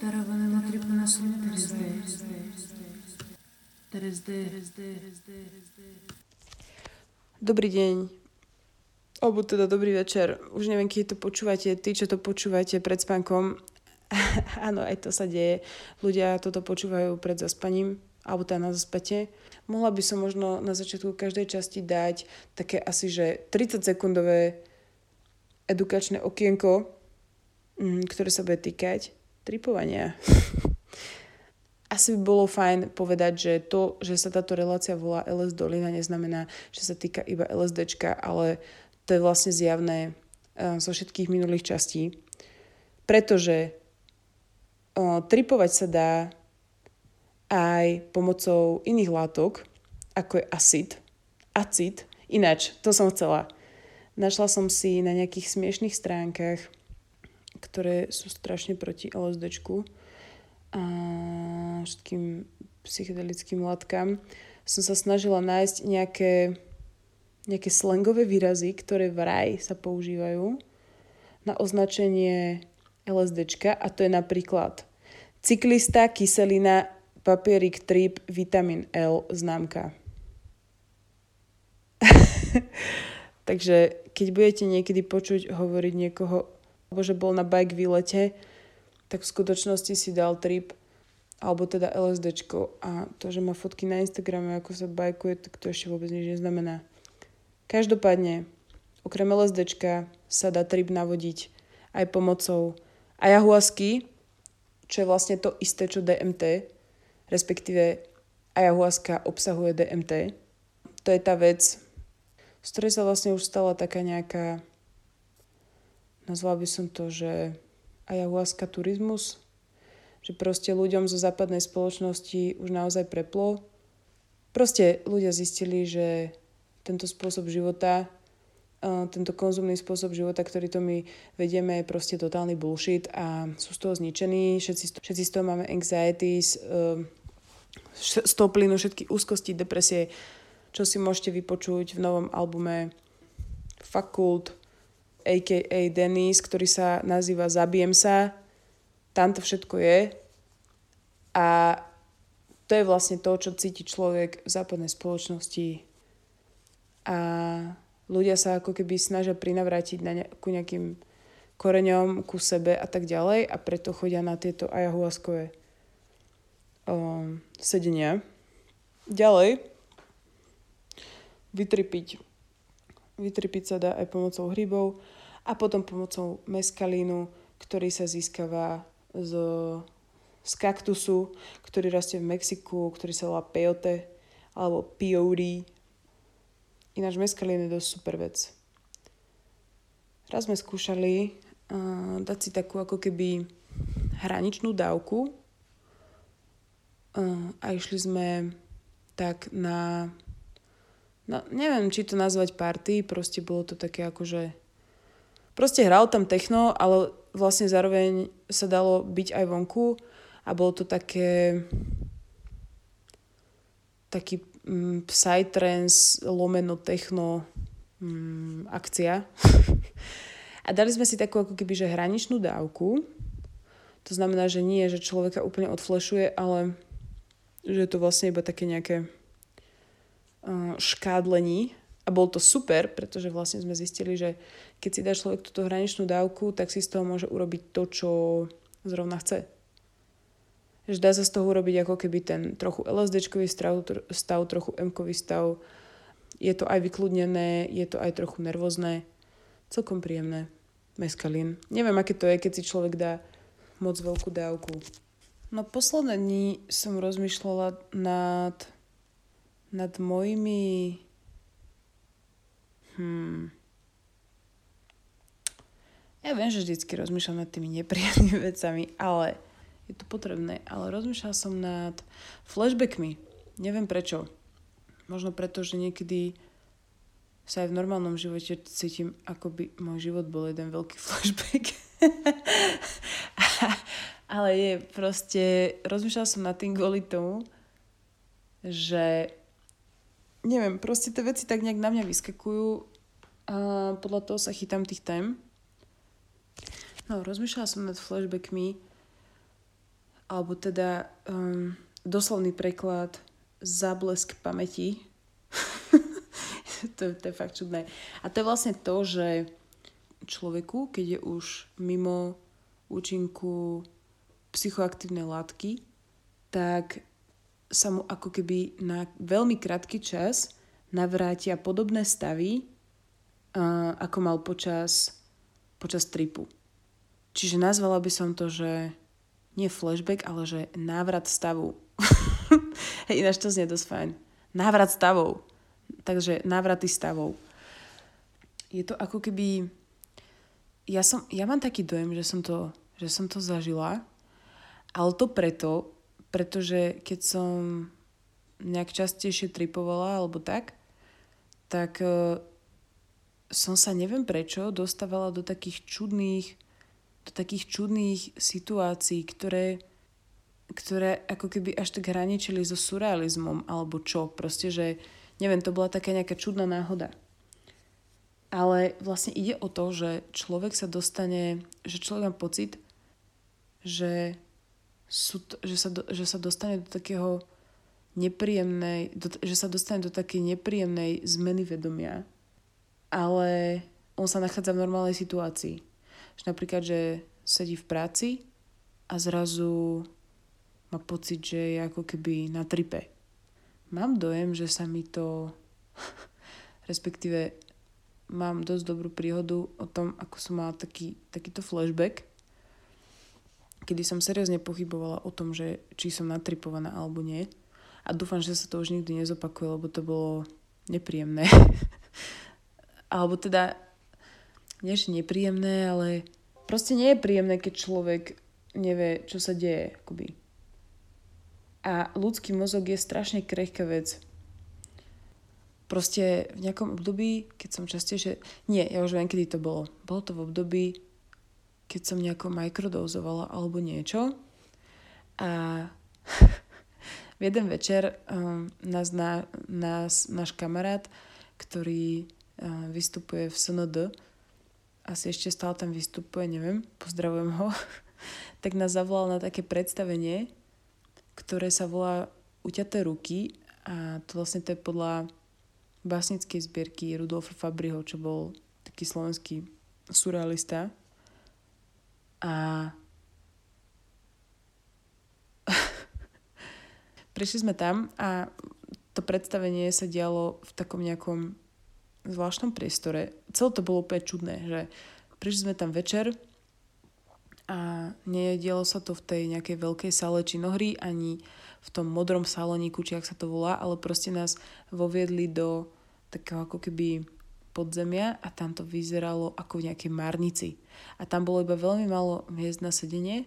Darované na sú Dobrý deň. Obu teda dobrý večer. Už neviem, keď to počúvate, tí, čo to počúvate pred spánkom. Áno, aj to sa deje. Ľudia toto počúvajú pred zaspaním alebo teda na zaspate. Mohla by som možno na začiatku každej časti dať také asi, že 30 sekundové edukačné okienko, mm, ktoré sa bude týkať tripovania. Asi by bolo fajn povedať, že to, že sa táto relácia volá LS Dolina, neznamená, že sa týka iba LSDčka, ale to je vlastne zjavné uh, zo všetkých minulých častí. Pretože uh, tripovať sa dá aj pomocou iných látok, ako je acid. Acid. Ináč, to som chcela. Našla som si na nejakých smiešných stránkach, ktoré sú strašne proti LSDčku a všetkým psychedelickým látkam. Som sa snažila nájsť nejaké, nejaké slangové výrazy, ktoré vraj sa používajú na označenie LSDčka a to je napríklad cyklista, kyselina, papierik, trip, vitamin L, známka. Takže keď budete niekedy počuť hovoriť niekoho, že bol na bike výlete, tak v skutočnosti si dal trip alebo teda LSDčko a to, že má fotky na Instagrame, ako sa bajkuje, tak to ešte vôbec nič neznamená. Každopádne, okrem LSDčka sa dá trip navodiť aj pomocou ayahuasky, čo je vlastne to isté, čo DMT, respektíve ayahuasca obsahuje DMT. To je tá vec, z ktorej sa vlastne už stala taká nejaká, nazvala by som to, že ayahuasca turizmus, že proste ľuďom zo západnej spoločnosti už naozaj preplo. Proste ľudia zistili, že tento spôsob života, tento konzumný spôsob života, ktorý to my vedieme, je proste totálny bullshit a sú z toho zničení. Všetci, všetci z toho máme anxieties, z toho plynú všetky úzkosti, depresie, čo si môžete vypočuť v novom albume Fakult, a.k.a. Dennis, ktorý sa nazýva Zabijem sa. Tam to všetko je. A to je vlastne to, čo cíti človek v západnej spoločnosti. A ľudia sa ako keby snažia prinavrátiť na ne- ku nejakým koreňom, ku sebe a tak ďalej a preto chodia na tieto ayahuaskové um, sedenia. Ďalej, vytripiť. Vytripiť sa dá aj pomocou hrybov a potom pomocou meskalínu, ktorý sa získava z, z kaktusu, ktorý rastie v Mexiku, ktorý sa volá peyote alebo peyote. Ináč meskalín je dosť super vec. Raz sme skúšali uh, dať si takú ako keby hraničnú dávku uh, a išli sme tak na no, neviem, či to nazvať party, proste bolo to také ako, že proste hral tam techno, ale vlastne zároveň sa dalo byť aj vonku a bolo to také taký mm, psytrance lomeno techno mm, akcia. a dali sme si takú ako keby, že hraničnú dávku. To znamená, že nie, že človeka úplne odflešuje, ale že je to vlastne iba také nejaké škádlení a bol to super, pretože vlastne sme zistili, že keď si dá človek túto hraničnú dávku, tak si z toho môže urobiť to, čo zrovna chce. Že dá sa z toho urobiť ako keby ten trochu LSDčkový stav, stav trochu M-kový stav. Je to aj vykludnené, je to aj trochu nervózne. Celkom príjemné. Meskalín. Neviem, aké to je, keď si človek dá moc veľkú dávku. No posledné dní som rozmýšľala nad nad mojimi... Hmm. Ja viem, že vždycky rozmýšľam nad tými nepríjemnými vecami, ale je to potrebné. Ale rozmýšľal som nad flashbackmi. Neviem prečo. Možno preto, že niekedy sa aj v normálnom živote cítim, ako by môj život bol jeden veľký flashback. Ale je proste, rozmýšľal som nad tým kvôli tomu, že neviem, proste tie veci tak nejak na mňa vyskakujú a podľa toho sa chytám tých tém. No, rozmýšľala som nad flashbackmi, alebo teda um, doslovný preklad zablesk pamäti. to, to je fakt čudné. A to je vlastne to, že človeku, keď je už mimo účinku psychoaktívnej látky, tak sa mu ako keby na veľmi krátky čas navrátia podobné stavy, ako mal počas, počas tripu. Čiže nazvala by som to, že nie flashback, ale že návrat stavu. Hej, ináč to znie dosť fajn. Návrat stavov. Takže návraty stavov. Je to ako keby... Ja, som, ja mám taký dojem, že som, to, že som to zažila, ale to preto, pretože keď som nejak častejšie tripovala alebo tak, tak uh, som sa neviem prečo dostávala do takých čudných do takých čudných situácií, ktoré, ktoré ako keby až tak hraničili so surrealizmom alebo čo. Proste, že neviem, to bola taká nejaká čudná náhoda. Ale vlastne ide o to, že človek sa dostane, že človek má pocit, že sú že, sa do, že sa dostane do takého nepríjemnej, do, že sa dostane do takej nepríjemnej zmeny vedomia, ale on sa nachádza v normálnej situácii. Že napríklad, že sedí v práci a zrazu má pocit, že je ako keby na tripe. Mám dojem, že sa mi to, respektíve mám dosť dobrú príhodu o tom, ako som mala taký, takýto flashback, kedy som seriózne pochybovala o tom, že či som natripovaná alebo nie. A dúfam, že sa to už nikdy nezopakuje, lebo to bolo nepríjemné. alebo teda, nie že nepríjemné, ale proste nie je príjemné, keď človek nevie, čo sa deje. Akoby. A ľudský mozog je strašne krehká vec. Proste v nejakom období, keď som častejšie... Nie, ja už viem, kedy to bolo. Bolo to v období, keď som nejako mikrodózovala alebo niečo. A v jeden večer um, nás, na, nás náš kamarát, ktorý uh, vystupuje v SND, asi ešte stále tam vystupuje, neviem, pozdravujem ho, tak nás zavolal na také predstavenie, ktoré sa volá Uťaté ruky a to vlastne to je podľa básnickej zbierky Rudolfa Fabriho, čo bol taký slovenský surrealista. A prišli sme tam a to predstavenie sa dialo v takom nejakom zvláštnom priestore. Celé to bolo úplne čudné, že prišli sme tam večer a nedialo sa to v tej nejakej veľkej sále činohry ani v tom modrom salóniku, či ak sa to volá, ale proste nás voviedli do takého ako keby podzemia a tam to vyzeralo ako v nejakej marnici. A tam bolo iba veľmi málo miest na sedenie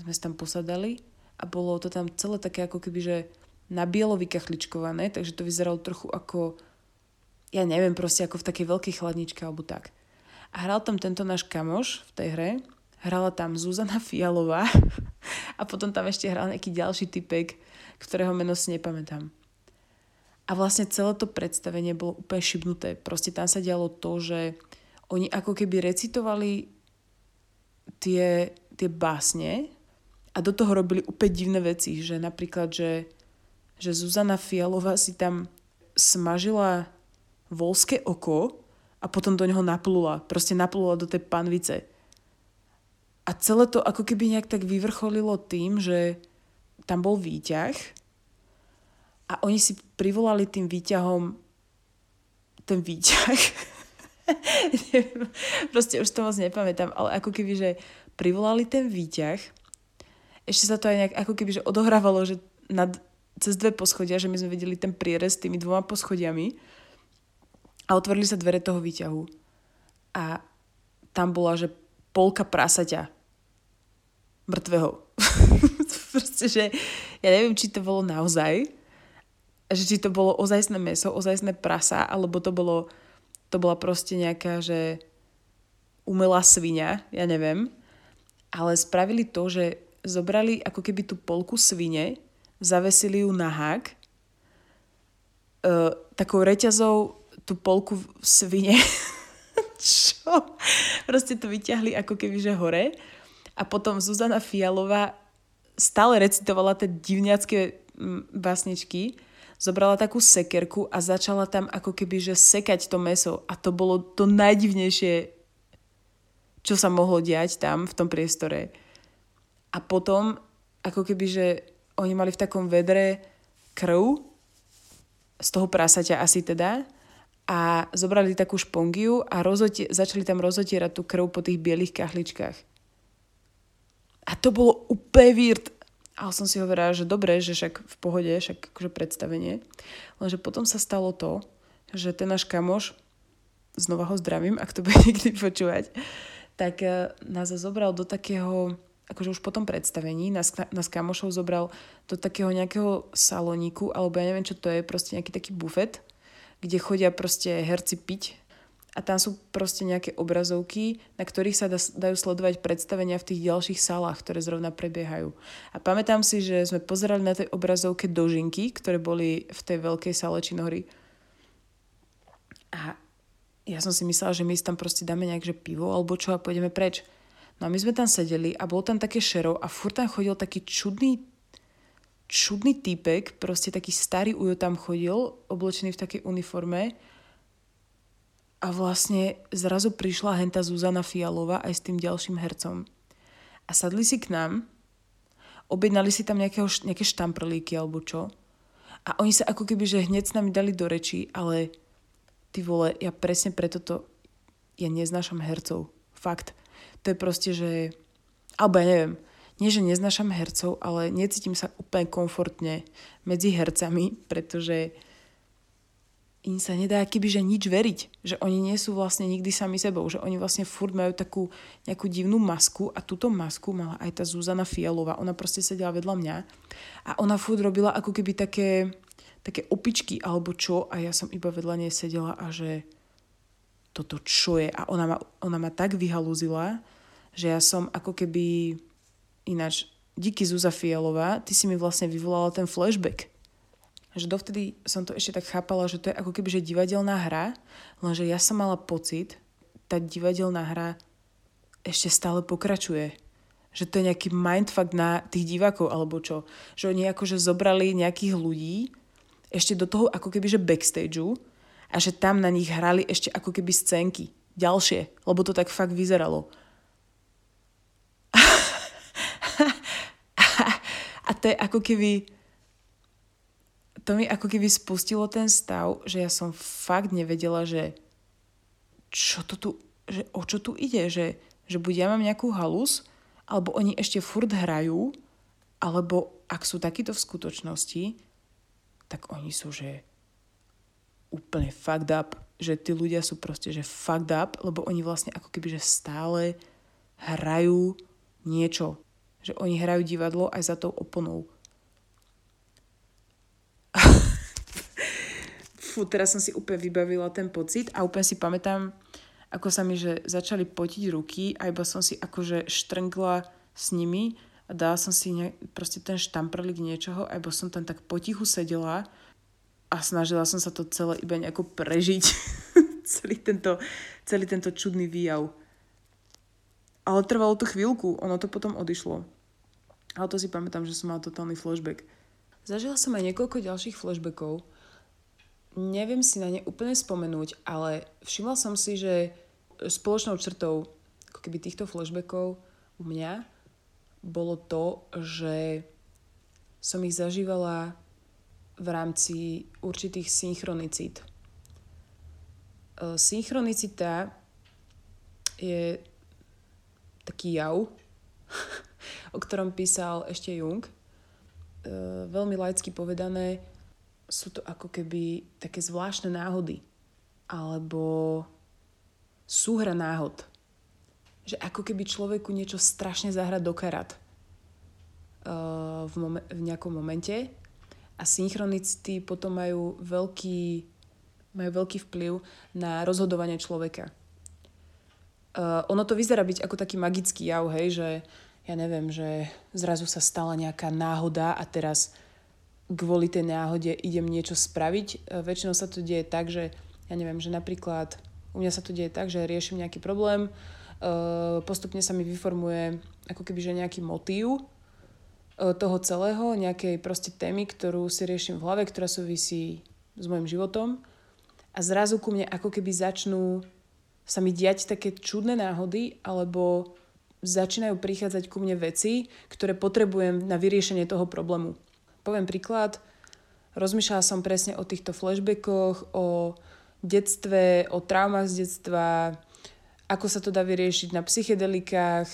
sme sa tam posadali a bolo to tam celé také ako keby, že na bielo vykachličkované, takže to vyzeralo trochu ako, ja neviem, proste ako v takej veľkej chladničke alebo tak. A hral tam tento náš kamoš v tej hre, hrala tam Zuzana Fialová a potom tam ešte hral nejaký ďalší typek, ktorého meno si nepamätám. A vlastne celé to predstavenie bolo úplne šibnuté. Proste tam sa dialo to, že oni ako keby recitovali tie, tie básne a do toho robili úplne divné veci, že napríklad, že, že Zuzana Fialová si tam smažila volské oko a potom do neho naplula. Proste naplula do tej panvice. A celé to ako keby nejak tak vyvrcholilo tým, že tam bol výťah a oni si privolali tým výťahom ten výťah. Proste už to moc nepamätám, ale ako keby, že privolali ten výťah. Ešte sa to aj nejak ako keby, že odohrávalo, že nad, cez dve poschodia, že my sme videli ten prierez tými dvoma poschodiami a otvorili sa dvere toho výťahu. A tam bola, že polka prasaťa mŕtvého. Proste, že ja neviem, či to bolo naozaj, že či to bolo ozajstné meso, ozajstné prasa, alebo to bolo, to bola proste nejaká, že umelá svinia, ja neviem. Ale spravili to, že zobrali ako keby tú polku svine, zavesili ju na hák, uh, takou reťazou tú polku svine, čo? Proste to vyťahli ako keby, že hore. A potom Zuzana Fialová stále recitovala tie divňacké básničky, zobrala takú sekerku a začala tam ako keby, že sekať to meso. A to bolo to najdivnejšie, čo sa mohlo diať tam v tom priestore. A potom, ako keby, že oni mali v takom vedre krv z toho prasaťa asi teda a zobrali takú špongiu a rozotie- začali tam rozotierať tú krv po tých bielých kachličkách. A to bolo úplne weird. Ale som si hovorila, že dobre, že však v pohode, však akože predstavenie. Lenže potom sa stalo to, že ten náš kamoš, znova ho zdravím, ak to bude niekdy počúvať, tak eh, nás zobral do takého akože už po tom predstavení nás, nás kamošov zobral do takého nejakého saloníku, alebo ja neviem, čo to je, proste nejaký taký bufet, kde chodia proste herci piť a tam sú proste nejaké obrazovky, na ktorých sa dajú sledovať predstavenia v tých ďalších salách, ktoré zrovna prebiehajú. A pamätám si, že sme pozerali na tej obrazovke dožinky, ktoré boli v tej veľkej sale činohry. A ja som si myslela, že my tam proste dáme nejaké pivo alebo čo a pôjdeme preč. No a my sme tam sedeli a bol tam také šerov a furt tam chodil taký čudný čudný týpek, proste taký starý ujo tam chodil, oblečený v takej uniforme a vlastne zrazu prišla henta Zuzana Fialová aj s tým ďalším hercom. A sadli si k nám, objednali si tam nejakého, nejaké štamprlíky alebo čo. A oni sa ako keby, že hneď s nami dali do rečí, ale ty vole, ja presne preto to, ja neznášam hercov. Fakt to je proste, že... Alebo ja neviem, nie, že neznášam hercov, ale necítim sa úplne komfortne medzi hercami, pretože im sa nedá keby, že nič veriť. Že oni nie sú vlastne nikdy sami sebou. Že oni vlastne furt majú takú nejakú divnú masku a túto masku mala aj tá Zuzana Fialová. Ona proste sedela vedľa mňa a ona furt robila ako keby také, také opičky alebo čo a ja som iba vedľa nej sedela a že toto čo je. A ona ma, ona ma tak vyhalúzila, že ja som ako keby ináč, díky Zuza Fialová, ty si mi vlastne vyvolala ten flashback. Že dovtedy som to ešte tak chápala, že to je ako keby že divadelná hra, lenže ja som mala pocit, tá divadelná hra ešte stále pokračuje. Že to je nejaký mindfuck na tých divákov alebo čo. Že oni akože zobrali nejakých ľudí ešte do toho ako keby že backstageu a že tam na nich hrali ešte ako keby scénky. Ďalšie, lebo to tak fakt vyzeralo. a to je ako keby to mi ako keby spustilo ten stav, že ja som fakt nevedela, že čo to tu, že o čo tu ide, že, že buď ja mám nejakú halus, alebo oni ešte furt hrajú, alebo ak sú takíto v skutočnosti, tak oni sú, že úplne fucked up, že tí ľudia sú proste, že fucked up, lebo oni vlastne ako keby, že stále hrajú niečo. Že oni hrajú divadlo aj za tou oponou. Fú, teraz som si úplne vybavila ten pocit a úplne si pamätám, ako sa mi, že začali potiť ruky a iba som si akože štrngla s nimi a dala som si ne, proste ten štamprlik niečoho a som tam tak potichu sedela a snažila som sa to celé iba nejako prežiť. celý, tento, celý tento čudný výjav. Ale trvalo to chvíľku, ono to potom odišlo. Ale to si pamätám, že som mala totálny flashback. Zažila som aj niekoľko ďalších flashbackov. Neviem si na ne úplne spomenúť, ale všimla som si, že spoločnou črtou ako keby týchto flashbackov u mňa bolo to, že som ich zažívala v rámci určitých synchronicít. E, synchronicita je taký jav, o ktorom písal ešte Jung. E, veľmi laicky povedané, sú to ako keby také zvláštne náhody alebo súhra náhod. Že ako keby človeku niečo strašne zahra do karát uh, v, momen- v nejakom momente a synchronicity potom majú veľký, majú veľký vplyv na rozhodovanie človeka. Uh, ono to vyzerá byť ako taký magický jav, hej, že ja neviem, že zrazu sa stala nejaká náhoda a teraz kvôli tej náhode idem niečo spraviť. E, väčšinou sa to deje tak, že ja neviem, že napríklad u mňa sa to deje tak, že riešim nejaký problém, e, postupne sa mi vyformuje ako keby že nejaký motív e, toho celého, nejakej proste témy, ktorú si riešim v hlave, ktorá súvisí s môjim životom a zrazu ku mne ako keby začnú sa mi diať také čudné náhody alebo začínajú prichádzať ku mne veci, ktoré potrebujem na vyriešenie toho problému. Poviem príklad, rozmýšľala som presne o týchto flashbackoch, o detstve, o traumách z detstva, ako sa to dá vyriešiť na psychedelikách.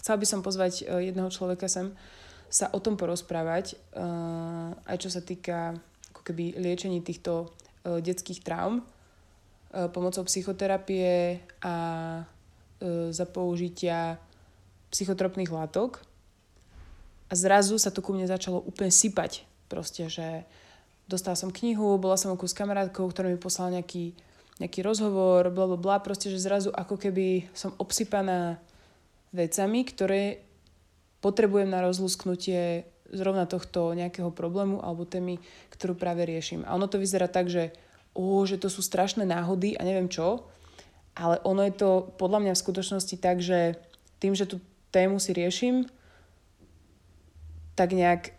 Chcela by som pozvať e, jedného človeka sem sa o tom porozprávať, e, aj čo sa týka ako keby liečení týchto e, detských traum pomocou psychoterapie a za použitia psychotropných látok. A zrazu sa to ku mne začalo úplne sypať. Proste, že dostala som knihu, bola som s kamarátkou, ktorá mi poslala nejaký, nejaký rozhovor, bla, bla, bla, proste, že zrazu ako keby som obsypaná vecami, ktoré potrebujem na rozlusknutie zrovna tohto nejakého problému alebo témy, ktorú práve riešim. A ono to vyzerá tak, že, ó, že to sú strašné náhody a neviem čo, ale ono je to podľa mňa v skutočnosti tak, že tým, že tú tému si riešim, tak nejak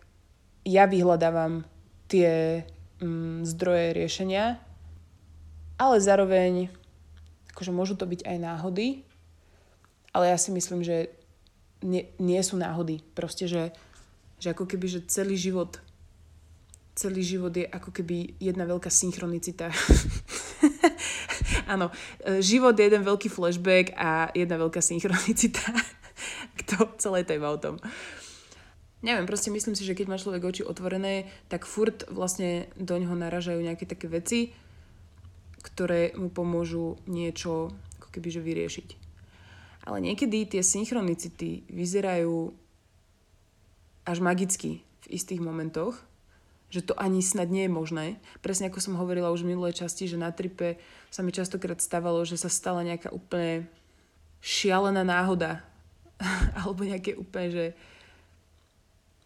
ja vyhľadávam tie mm, zdroje riešenia, ale zároveň akože môžu to byť aj náhody, ale ja si myslím, že nie, nie sú náhody. Proste, že, že ako keby, že celý život celý život je ako keby jedna veľká synchronicita. Áno, e, život je jeden veľký flashback a jedna veľká synchronicita. Kto celé téma o tom neviem, proste myslím si, že keď má človek oči otvorené, tak furt vlastne do ňoho naražajú nejaké také veci, ktoré mu pomôžu niečo ako keby že vyriešiť. Ale niekedy tie synchronicity vyzerajú až magicky v istých momentoch, že to ani snad nie je možné. Presne ako som hovorila už v minulej časti, že na tripe sa mi častokrát stávalo, že sa stala nejaká úplne šialená náhoda. Alebo nejaké úplne, že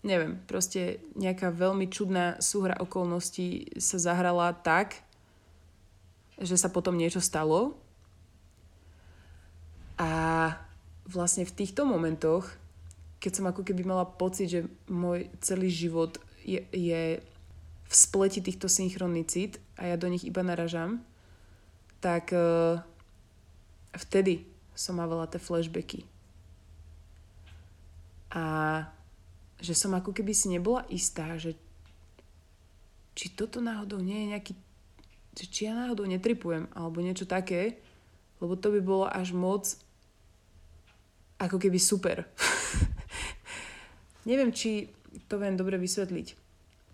neviem, proste nejaká veľmi čudná súhra okolností sa zahrala tak, že sa potom niečo stalo. A vlastne v týchto momentoch, keď som ako keby mala pocit, že môj celý život je, je v spleti týchto synchronicít a ja do nich iba naražam, tak uh, vtedy som mávala tie flashbacky. A že som ako keby si nebola istá, že či toto náhodou nie je nejaký, že či ja náhodou netripujem, alebo niečo také, lebo to by bolo až moc ako keby super. Neviem, či to viem dobre vysvetliť.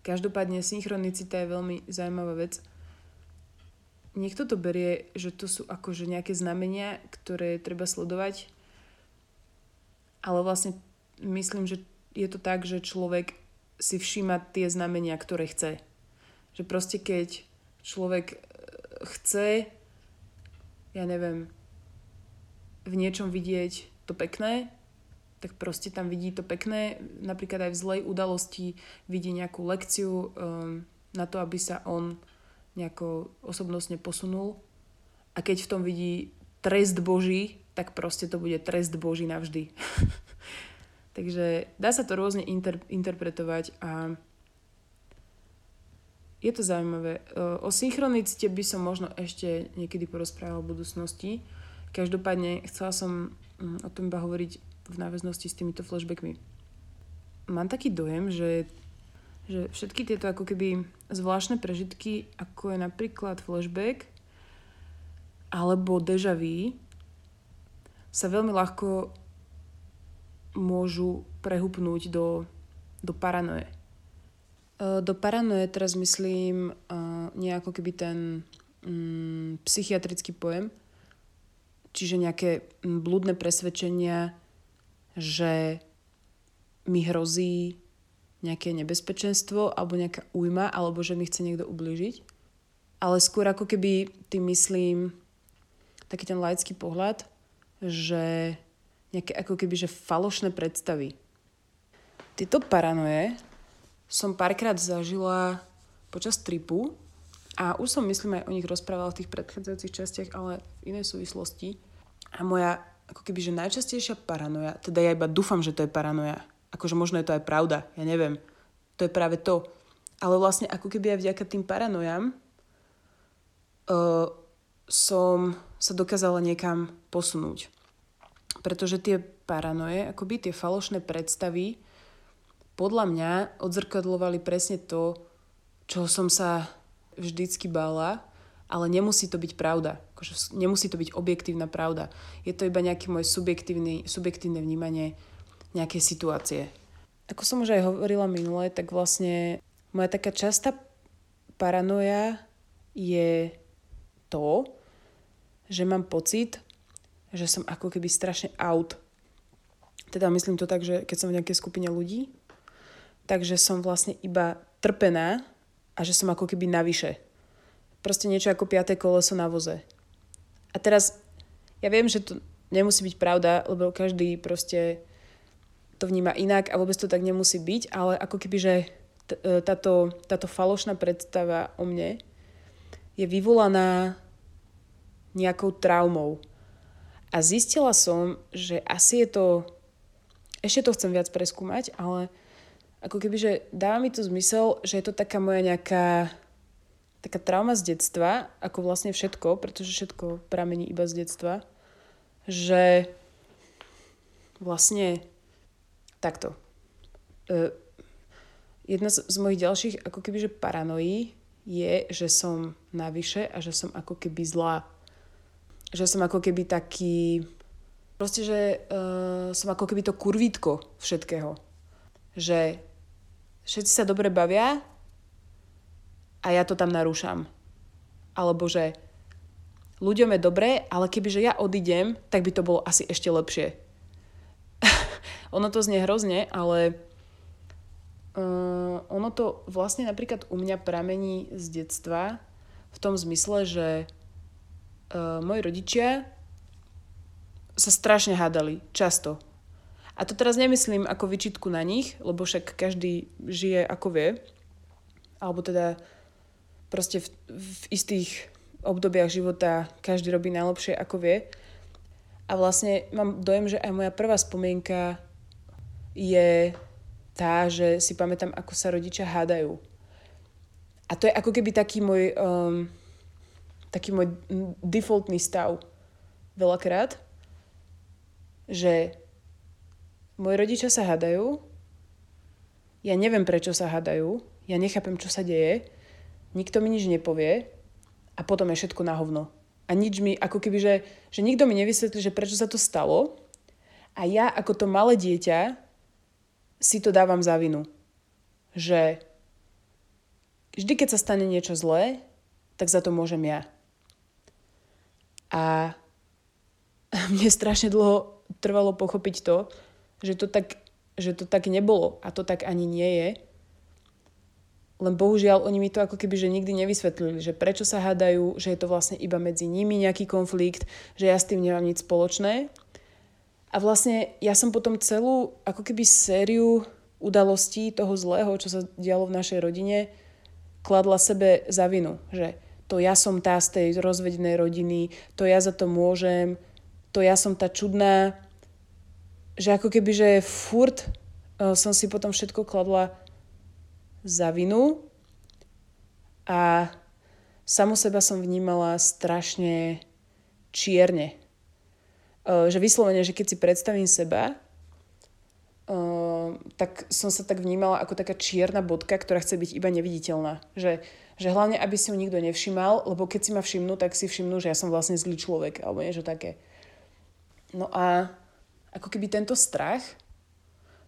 Každopádne synchronicita je veľmi zaujímavá vec. Niekto to berie, že to sú akože nejaké znamenia, ktoré treba sledovať, ale vlastne myslím, že je to tak, že človek si všíma tie znamenia, ktoré chce. Že proste keď človek e, chce, ja neviem, v niečom vidieť to pekné, tak proste tam vidí to pekné. Napríklad aj v zlej udalosti vidí nejakú lekciu um, na to, aby sa on nejako osobnostne posunul. A keď v tom vidí trest Boží, tak proste to bude trest Boží navždy. Takže dá sa to rôzne inter- interpretovať a je to zaujímavé. O synchronicite by som možno ešte niekedy porozprával v budúcnosti. Každopádne chcela som mm, o tom iba hovoriť v náväznosti s týmito flashbackmi. Mám taký dojem, že, že všetky tieto ako keby zvláštne prežitky, ako je napríklad flashback alebo deja vu, sa veľmi ľahko môžu prehupnúť do, do paranoje. E, do paranoje teraz myslím nejako keby ten mm, psychiatrický pojem, čiže nejaké blúdne presvedčenia, že mi hrozí nejaké nebezpečenstvo alebo nejaká újma, alebo že mi chce niekto ublížiť. Ale skôr ako keby tým myslím taký ten laický pohľad, že nejaké ako keby že falošné predstavy. Tieto paranoje som párkrát zažila počas tripu a už som myslím aj o nich rozprávala v tých predchádzajúcich častiach, ale v inej súvislosti. A moja ako keby, že najčastejšia paranoja, teda ja iba dúfam, že to je paranoja, akože možno je to aj pravda, ja neviem, to je práve to. Ale vlastne ako keby aj vďaka tým paranojám uh, som sa dokázala niekam posunúť. Pretože tie paranoje, akoby tie falošné predstavy, podľa mňa odzrkadlovali presne to, čo som sa vždycky bála, ale nemusí to byť pravda. Akože nemusí to byť objektívna pravda. Je to iba nejaké moje subjektívne, vnímanie nejakej situácie. Ako som už aj hovorila minule, tak vlastne moja taká častá paranoja je to, že mám pocit, že som ako keby strašne out. Teda myslím to tak, že keď som v nejakej skupine ľudí, takže som vlastne iba trpená a že som ako keby navyše. Proste niečo ako piaté koleso na voze. A teraz, ja viem, že to nemusí byť pravda, lebo každý proste to vníma inak a vôbec to tak nemusí byť, ale ako keby, že e, táto, táto falošná predstava o mne je vyvolaná nejakou traumou. A zistila som, že asi je to, ešte to chcem viac preskúmať, ale ako keby, že dáva mi to zmysel, že je to taká moja nejaká taká trauma z detstva, ako vlastne všetko, pretože všetko pramení iba z detstva, že vlastne takto. E, jedna z, mojich ďalších ako keby, že paranoí je, že som navyše a že som ako keby zlá. Že som ako keby taký... Proste, že uh, som ako keby to kurvítko všetkého. Že všetci sa dobre bavia a ja to tam narúšam. Alebo že ľuďom je dobré, ale kebyže ja odídem, tak by to bolo asi ešte lepšie. ono to znie hrozne, ale uh, ono to vlastne napríklad u mňa pramení z detstva v tom zmysle, že uh, moji rodičia sa strašne hádali, často. A to teraz nemyslím ako vyčitku na nich, lebo však každý žije ako vie. Alebo teda proste v, v istých obdobiach života každý robí najlepšie ako vie. A vlastne mám dojem, že aj moja prvá spomienka je tá, že si pamätám, ako sa rodičia hádajú. A to je ako keby taký môj, um, taký môj defaultný stav veľakrát, že Moji rodičia sa hádajú, ja neviem, prečo sa hádajú, ja nechápem, čo sa deje, nikto mi nič nepovie a potom je všetko na hovno. A nič mi, ako keby, že, že nikto mi nevysvetlí, že prečo sa to stalo a ja ako to malé dieťa si to dávam za vinu. Že vždy, keď sa stane niečo zlé, tak za to môžem ja. A mne strašne dlho trvalo pochopiť to, že to tak, že to tak nebolo a to tak ani nie je. Len bohužiaľ oni mi to ako keby že nikdy nevysvetlili, že prečo sa hádajú, že je to vlastne iba medzi nimi nejaký konflikt, že ja s tým nemám nič spoločné. A vlastne ja som potom celú ako keby sériu udalostí toho zlého, čo sa dialo v našej rodine, kladla sebe za vinu, že to ja som tá z tej rozvedenej rodiny, to ja za to môžem, to ja som tá čudná, že ako keby, že furt uh, som si potom všetko kladla za vinu a samu seba som vnímala strašne čierne. Uh, že vyslovene, že keď si predstavím seba, uh, tak som sa tak vnímala ako taká čierna bodka, ktorá chce byť iba neviditeľná. Že, že hlavne, aby si ju nikto nevšimal, lebo keď si ma všimnú, tak si všimnú, že ja som vlastne zlý človek, alebo niečo také. No a ako keby tento strach,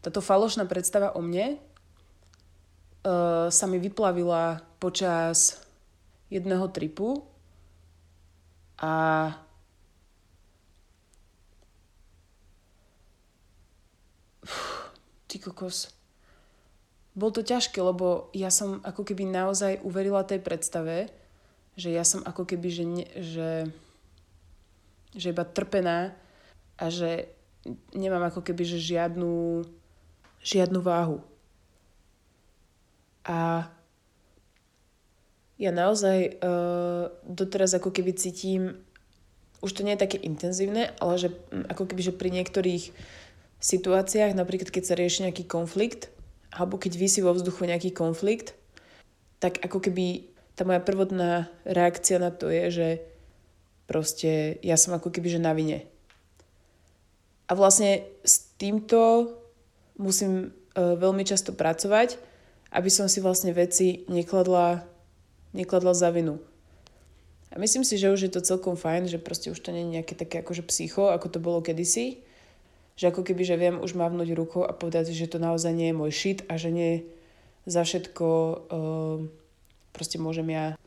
táto falošná predstava o mne uh, sa mi vyplavila počas jedného tripu a ty kokos. Bol to ťažké, lebo ja som ako keby naozaj uverila tej predstave, že ja som ako keby, že, ne, že, že iba trpená a že nemám ako keby že žiadnu, žiadnu váhu. A ja naozaj uh, doteraz ako keby cítim, už to nie je také intenzívne, ale že um, ako keby, že pri niektorých situáciách, napríklad keď sa rieši nejaký konflikt, alebo keď vysí vo vzduchu nejaký konflikt, tak ako keby tá moja prvotná reakcia na to je, že proste ja som ako keby že na vine. A vlastne s týmto musím uh, veľmi často pracovať, aby som si vlastne veci nekladla nekladla za vinu. A myslím si, že už je to celkom fajn, že proste už to nie je nejaké také akože psycho, ako to bolo kedysi. Že ako keby, že viem už mávnuť rukou a povedať, že to naozaj nie je môj shit a že nie za všetko uh, proste môžem ja.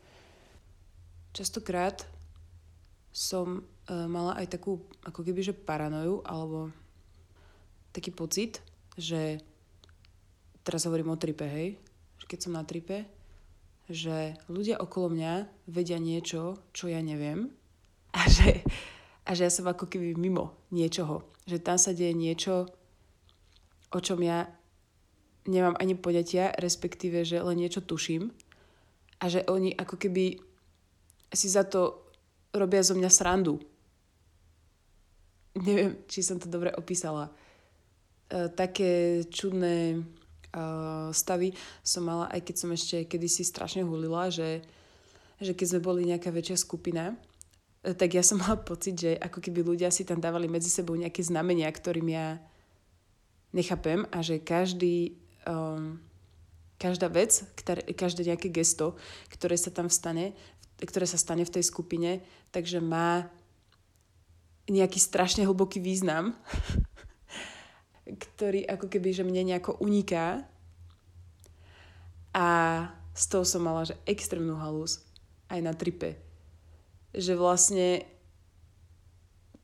Častokrát som uh, mala aj takú ako keby, že paranoju alebo taký pocit, že teraz hovorím o tripe, hej, keď som na tripe, že ľudia okolo mňa vedia niečo, čo ja neviem a že, a že ja som ako keby mimo niečoho. Že tam sa deje niečo, o čom ja nemám ani poďatia, respektíve, že len niečo tuším a že oni ako keby si za to robia zo mňa srandu. Neviem, či som to dobre opísala. E, také čudné uh, stavy som mala, aj keď som ešte kedysi strašne hulila, že, že keď sme boli nejaká väčšia skupina, tak ja som mala pocit, že ako keby ľudia si tam dávali medzi sebou nejaké znamenia, ktorým ja nechápem a že každý, um, každá vec, ktoré, každé nejaké gesto, ktoré sa tam stane, ktoré sa stane v tej skupine, takže má nejaký strašne hlboký význam ktorý ako keby, že mne nejako uniká. A z toho som mala, že extrémnu halus aj na tripe. Že vlastne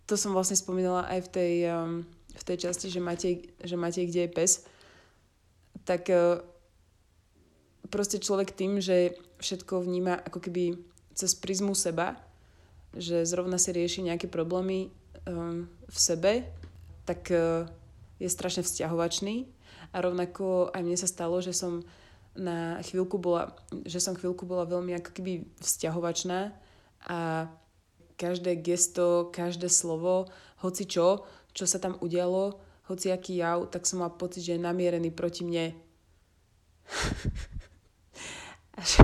to som vlastne spomínala aj v tej, um, v tej časti, že máte, že máte kde je pes. Tak uh, proste človek tým, že všetko vníma ako keby cez prizmu seba, že zrovna si rieši nejaké problémy um, v sebe, tak uh, je strašne vzťahovačný a rovnako aj mne sa stalo, že som na chvíľku bola, že som chvíľku bola veľmi ako keby vzťahovačná a každé gesto, každé slovo, hoci čo, čo sa tam udialo, hoci aký jav, tak som mala pocit, že je namierený proti mne. a, že,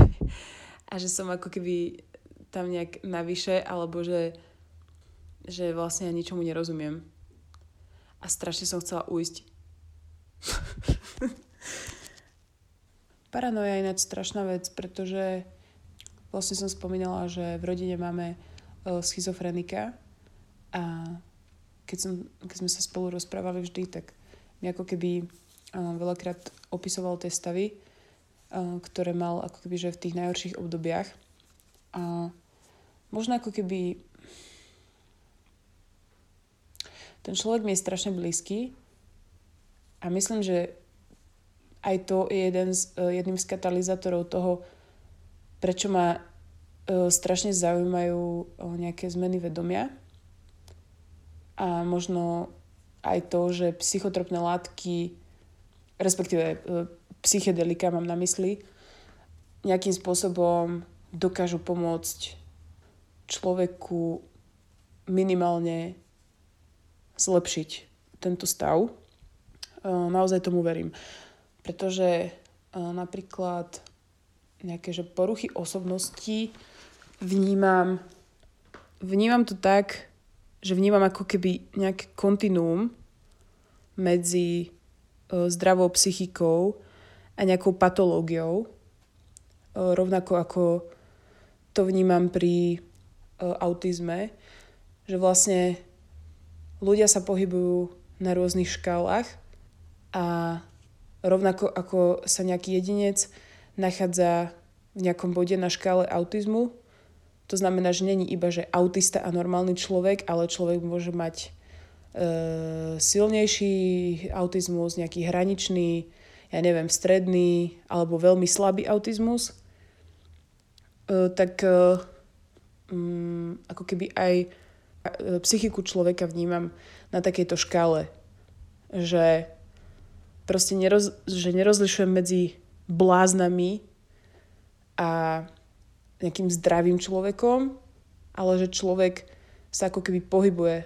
a že som ako keby tam nejak navyše, alebo že, že vlastne ja ničomu nerozumiem a strašne som chcela ujsť. Paranoja je ináč strašná vec, pretože vlastne som spomínala, že v rodine máme uh, schizofrenika a keď, som, keď sme sa spolu rozprávali vždy, tak mi ako keby uh, veľakrát opisoval tie stavy, uh, ktoré mal ako keby že v tých najhorších obdobiach. A možno ako keby ten človek mi je strašne blízky a myslím, že aj to je jeden z, jedným z katalizátorov toho, prečo ma uh, strašne zaujímajú uh, nejaké zmeny vedomia a možno aj to, že psychotropné látky, respektíve psychedelika mám na mysli, nejakým spôsobom dokážu pomôcť človeku minimálne zlepšiť tento stav. E, naozaj tomu verím. Pretože e, napríklad nejaké že poruchy osobnosti vnímam, vnímam to tak, že vnímam ako keby nejaké kontinuum medzi e, zdravou psychikou a nejakou patológiou. Rovnako ako to vnímam pri autizme, že vlastne ľudia sa pohybujú na rôznych škálach a rovnako ako sa nejaký jedinec nachádza v nejakom bode na škále autizmu, to znamená, že není iba, že autista a normálny človek, ale človek môže mať e, silnejší autizmus, nejaký hraničný, ja neviem, stredný alebo veľmi slabý autizmus, e, tak e, um, ako keby aj E, psychiku človeka vnímam na takejto škále, že proste neroz, že nerozlišujem medzi bláznami a nejakým zdravým človekom, ale že človek sa ako keby pohybuje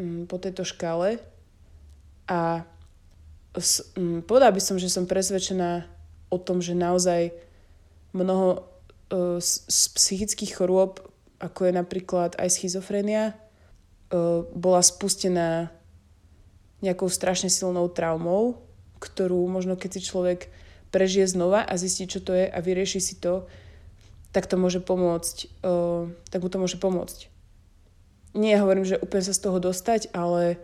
um, po tejto škále. A um, povedala by som, že som presvedčená o tom, že naozaj mnoho uh, z, psychických chorôb, ako je napríklad aj schizofrenia, uh, bola spustená nejakou strašne silnou traumou, ktorú možno keď si človek prežije znova a zistí, čo to je a vyrieši si to, tak to môže pomôcť, uh, tak mu to môže pomôcť. Nie hovorím, že úplne sa z toho dostať, ale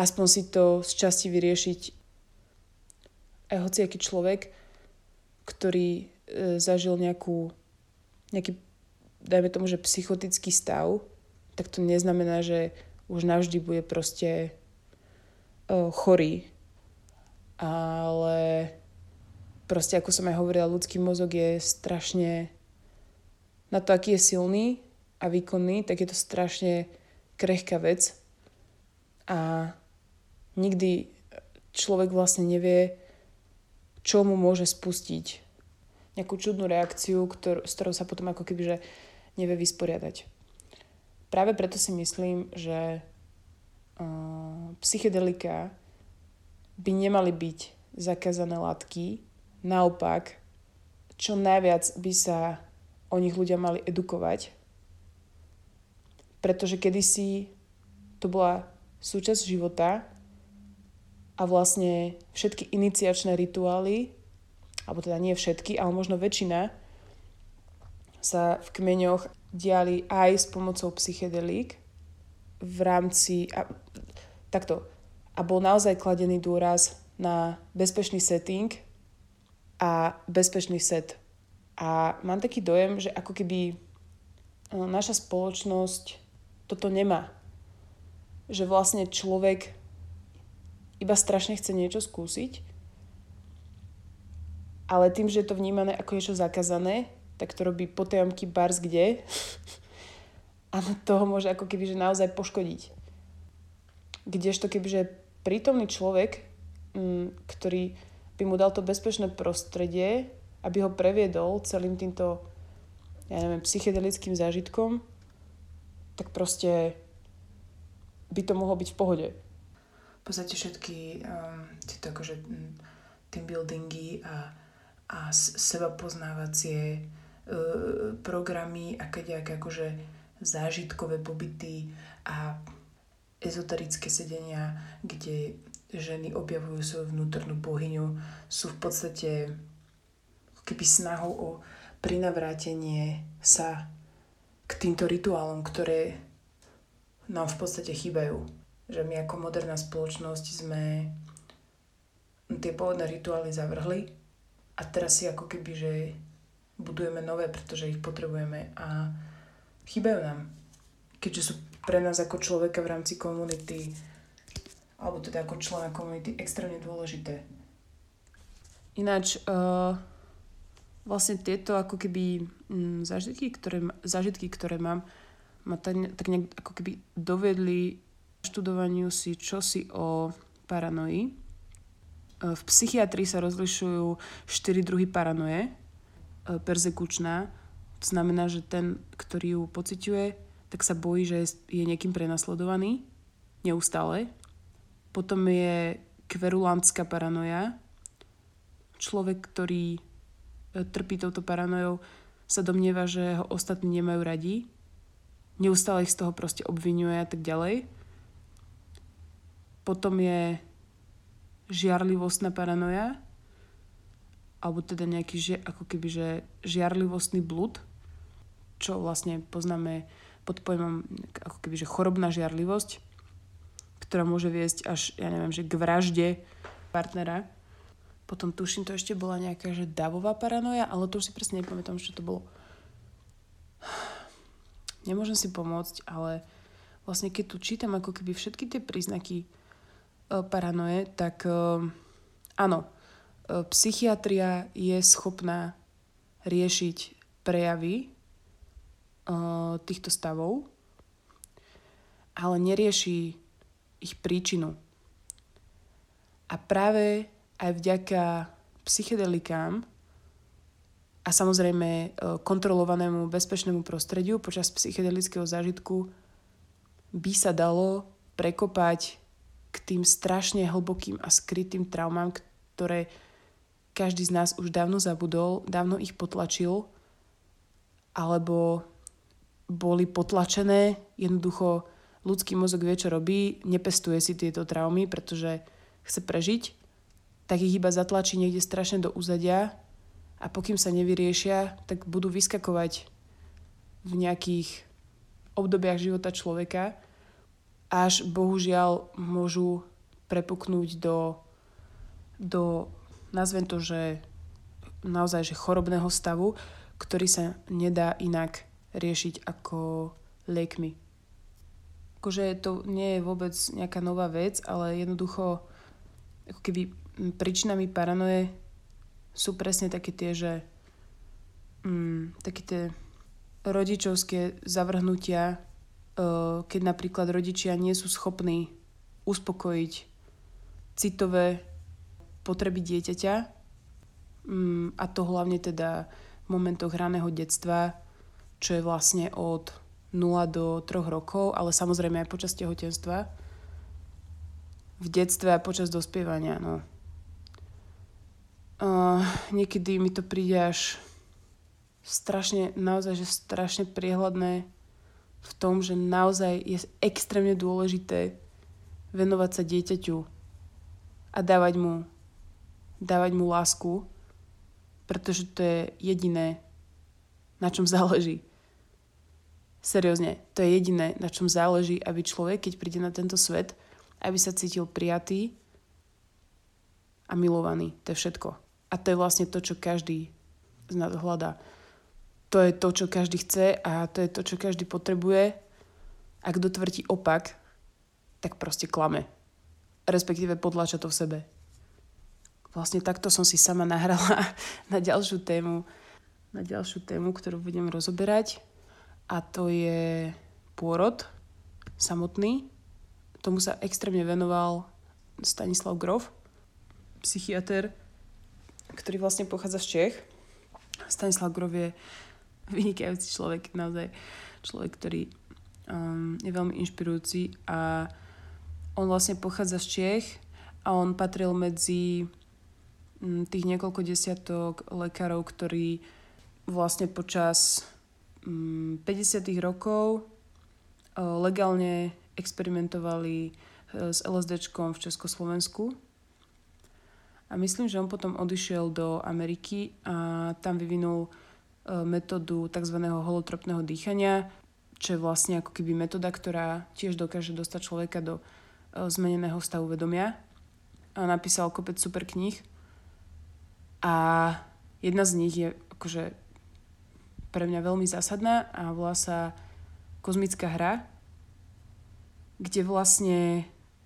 aspoň si to z časti vyriešiť aj hociaký človek, ktorý e, zažil nejakú, nejaký, dajme tomu, že psychotický stav, tak to neznamená, že už navždy bude proste e, chorý. Ale proste, ako som aj hovorila, ľudský mozog je strašne na to, aký je silný a výkonný, tak je to strašne krehká vec. A nikdy človek vlastne nevie, čo mu môže spustiť nejakú čudnú reakciu, ktor- s ktorou sa potom ako keby nevie vysporiadať. Práve preto si myslím, že uh, psychedelika by nemali byť zakázané látky. Naopak, čo najviac by sa o nich ľudia mali edukovať. Pretože kedysi to bola súčasť života a vlastne všetky iniciačné rituály, alebo teda nie všetky, ale možno väčšina, sa v kmeňoch diali aj s pomocou psychedelík v rámci, a, takto, a bol naozaj kladený dôraz na bezpečný setting a bezpečný set. A mám taký dojem, že ako keby e, naša spoločnosť toto nemá. Že vlastne človek iba strašne chce niečo skúsiť, ale tým, že je to vnímané ako niečo zakázané, tak to robí potajomky bars kde a toho môže ako keby že naozaj poškodiť. Kdežto kebyže prítomný človek, mm, ktorý by mu dal to bezpečné prostredie, aby ho previedol celým týmto, ja neviem, psychedelickým zážitkom, tak proste by to mohlo byť v pohode. Podstate všetky um, tieto akože team buildingy a, a seba poznávacie uh, programy a keď akože zážitkové pobyty a ezoterické sedenia, kde ženy objavujú svoju vnútornú bohyňu, sú v podstate keby snahou o prinavrátenie sa k týmto rituálom, ktoré nám v podstate chýbajú že my ako moderná spoločnosť sme tie pôvodné rituály zavrhli a teraz si ako keby, že budujeme nové, pretože ich potrebujeme a chýbajú nám. Keďže sú pre nás ako človeka v rámci komunity alebo teda ako člena komunity extrémne dôležité. Ináč, uh, vlastne tieto ako keby m, mm, zážitky, ktoré, zážitky, ktoré mám, ma tak, tak nejak ako keby dovedli študovaniu si čosi o paranoji. E, v psychiatrii sa rozlišujú štyri druhy paranoje. Persekučná, to znamená, že ten, ktorý ju pociťuje, tak sa bojí, že je niekým prenasledovaný neustále. Potom je kverulantská paranoja. Človek, ktorý e, trpí touto paranojou, sa domnieva, že ho ostatní nemajú radi. Neustále ich z toho proste obvinuje a tak ďalej. Potom je žiarlivostná paranoja, alebo teda nejaký že, ako keby, že žiarlivostný blud, čo vlastne poznáme pod pojmom ako keby, že chorobná žiarlivosť, ktorá môže viesť až, ja neviem, že k vražde partnera. Potom tuším, to ešte bola nejaká, že davová paranoja, ale to už si presne nepamätám, čo to bolo. Nemôžem si pomôcť, ale vlastne keď tu čítam ako keby všetky tie príznaky E, paranoje, tak e, áno, e, psychiatria je schopná riešiť prejavy týchto stavov, ale nerieši ich príčinu. A práve aj vďaka psychedelikám a samozrejme e, kontrolovanému bezpečnému prostrediu počas psychedelického zážitku by sa dalo prekopať k tým strašne hlbokým a skrytým traumám, ktoré každý z nás už dávno zabudol, dávno ich potlačil, alebo boli potlačené. Jednoducho ľudský mozog vie, čo robí, nepestuje si tieto traumy, pretože chce prežiť, tak ich iba zatlačí niekde strašne do úzadia a pokým sa nevyriešia, tak budú vyskakovať v nejakých obdobiach života človeka, až bohužiaľ môžu prepuknúť do, do nazvem to, že naozaj že chorobného stavu, ktorý sa nedá inak riešiť ako liekmi. Akože to nie je vôbec nejaká nová vec, ale jednoducho ako keby príčinami paranoje sú presne také tie, že mm, také tie rodičovské zavrhnutia, uh, keď napríklad rodičia nie sú schopní uspokojiť citové potreby dieťaťa um, a to hlavne teda v momentoch raného detstva, čo je vlastne od 0 do 3 rokov, ale samozrejme aj počas tehotenstva. V detstve a počas dospievania, no. Uh, niekedy mi to príde až strašne, naozaj, že strašne priehľadné v tom, že naozaj je extrémne dôležité venovať sa dieťaťu a dávať mu, dávať mu lásku, pretože to je jediné, na čom záleží. Seriózne, to je jediné, na čom záleží, aby človek, keď príde na tento svet, aby sa cítil prijatý a milovaný. To je všetko. A to je vlastne to, čo každý z nás hľadá. To je to, čo každý chce a to je to, čo každý potrebuje. A kto opak, tak proste klame. Respektíve podlača to v sebe. Vlastne takto som si sama nahrala na ďalšiu tému, na ďalšiu tému, ktorú budem rozoberať. A to je pôrod samotný. Tomu sa extrémne venoval Stanislav Grof, psychiatr, ktorý vlastne pochádza z Čech. Stanislav Grov je vynikajúci človek, naozaj človek, ktorý um, je veľmi inšpirujúci a on vlastne pochádza z Čech a on patril medzi um, tých niekoľko desiatok lekárov, ktorí vlastne počas 50. rokov uh, legálne experimentovali uh, s LSDčkom v Československu a myslím, že on potom odišiel do Ameriky a tam vyvinul e, metódu tzv. holotropného dýchania, čo je vlastne ako keby metóda, ktorá tiež dokáže dostať človeka do e, zmeneného stavu vedomia. A napísal kopec super kníh. A jedna z nich je akože pre mňa veľmi zásadná a volá sa Kozmická hra, kde vlastne e,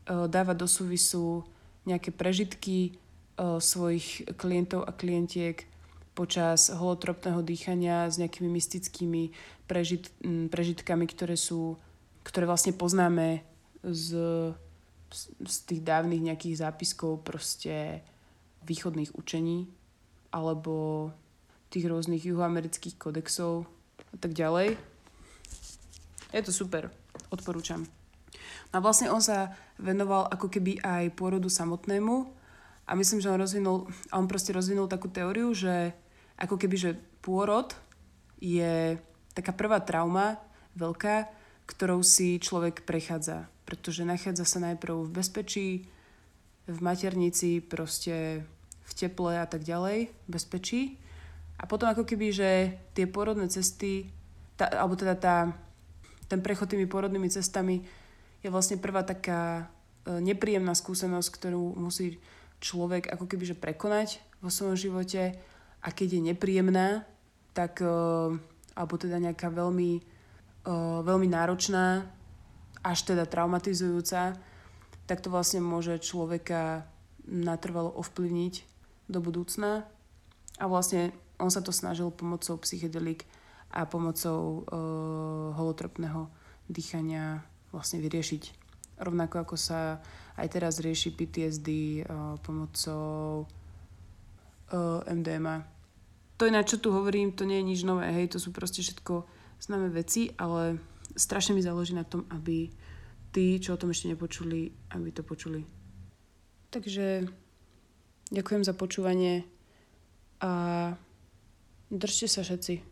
dáva do súvisu nejaké prežitky svojich klientov a klientiek počas holotropného dýchania s nejakými mystickými prežit, prežitkami, ktoré sú, ktoré vlastne poznáme z, z tých dávnych nejakých zápiskov proste východných učení alebo tých rôznych juhoamerických kodexov a tak ďalej. Je to super, odporúčam. No a vlastne on sa venoval ako keby aj pôrodu samotnému, a myslím, že on rozvinul, on proste rozvinul takú teóriu, že ako keby, že pôrod je taká prvá trauma veľká, ktorou si človek prechádza. Pretože nachádza sa najprv v bezpečí, v maternici, proste v teple a tak ďalej, bezpečí. A potom ako keby, že tie pôrodné cesty, tá, alebo teda tá, ten prechod tými pôrodnými cestami je vlastne prvá taká e, nepríjemná skúsenosť, ktorú musí človek ako keby že prekonať vo svojom živote a keď je nepríjemná, tak, uh, alebo teda nejaká veľmi, uh, veľmi náročná, až teda traumatizujúca, tak to vlastne môže človeka natrvalo ovplyvniť do budúcna. A vlastne on sa to snažil pomocou psychedelik a pomocou uh, holotropného dýchania vlastne vyriešiť. Rovnako ako sa aj teraz rieši PTSD uh, pomocou uh, MDMA. To je na čo tu hovorím, to nie je nič nové, hej, to sú proste všetko známe veci, ale strašne mi záleží na tom, aby tí, čo o tom ešte nepočuli, aby to počuli. Takže ďakujem za počúvanie a držte sa všetci.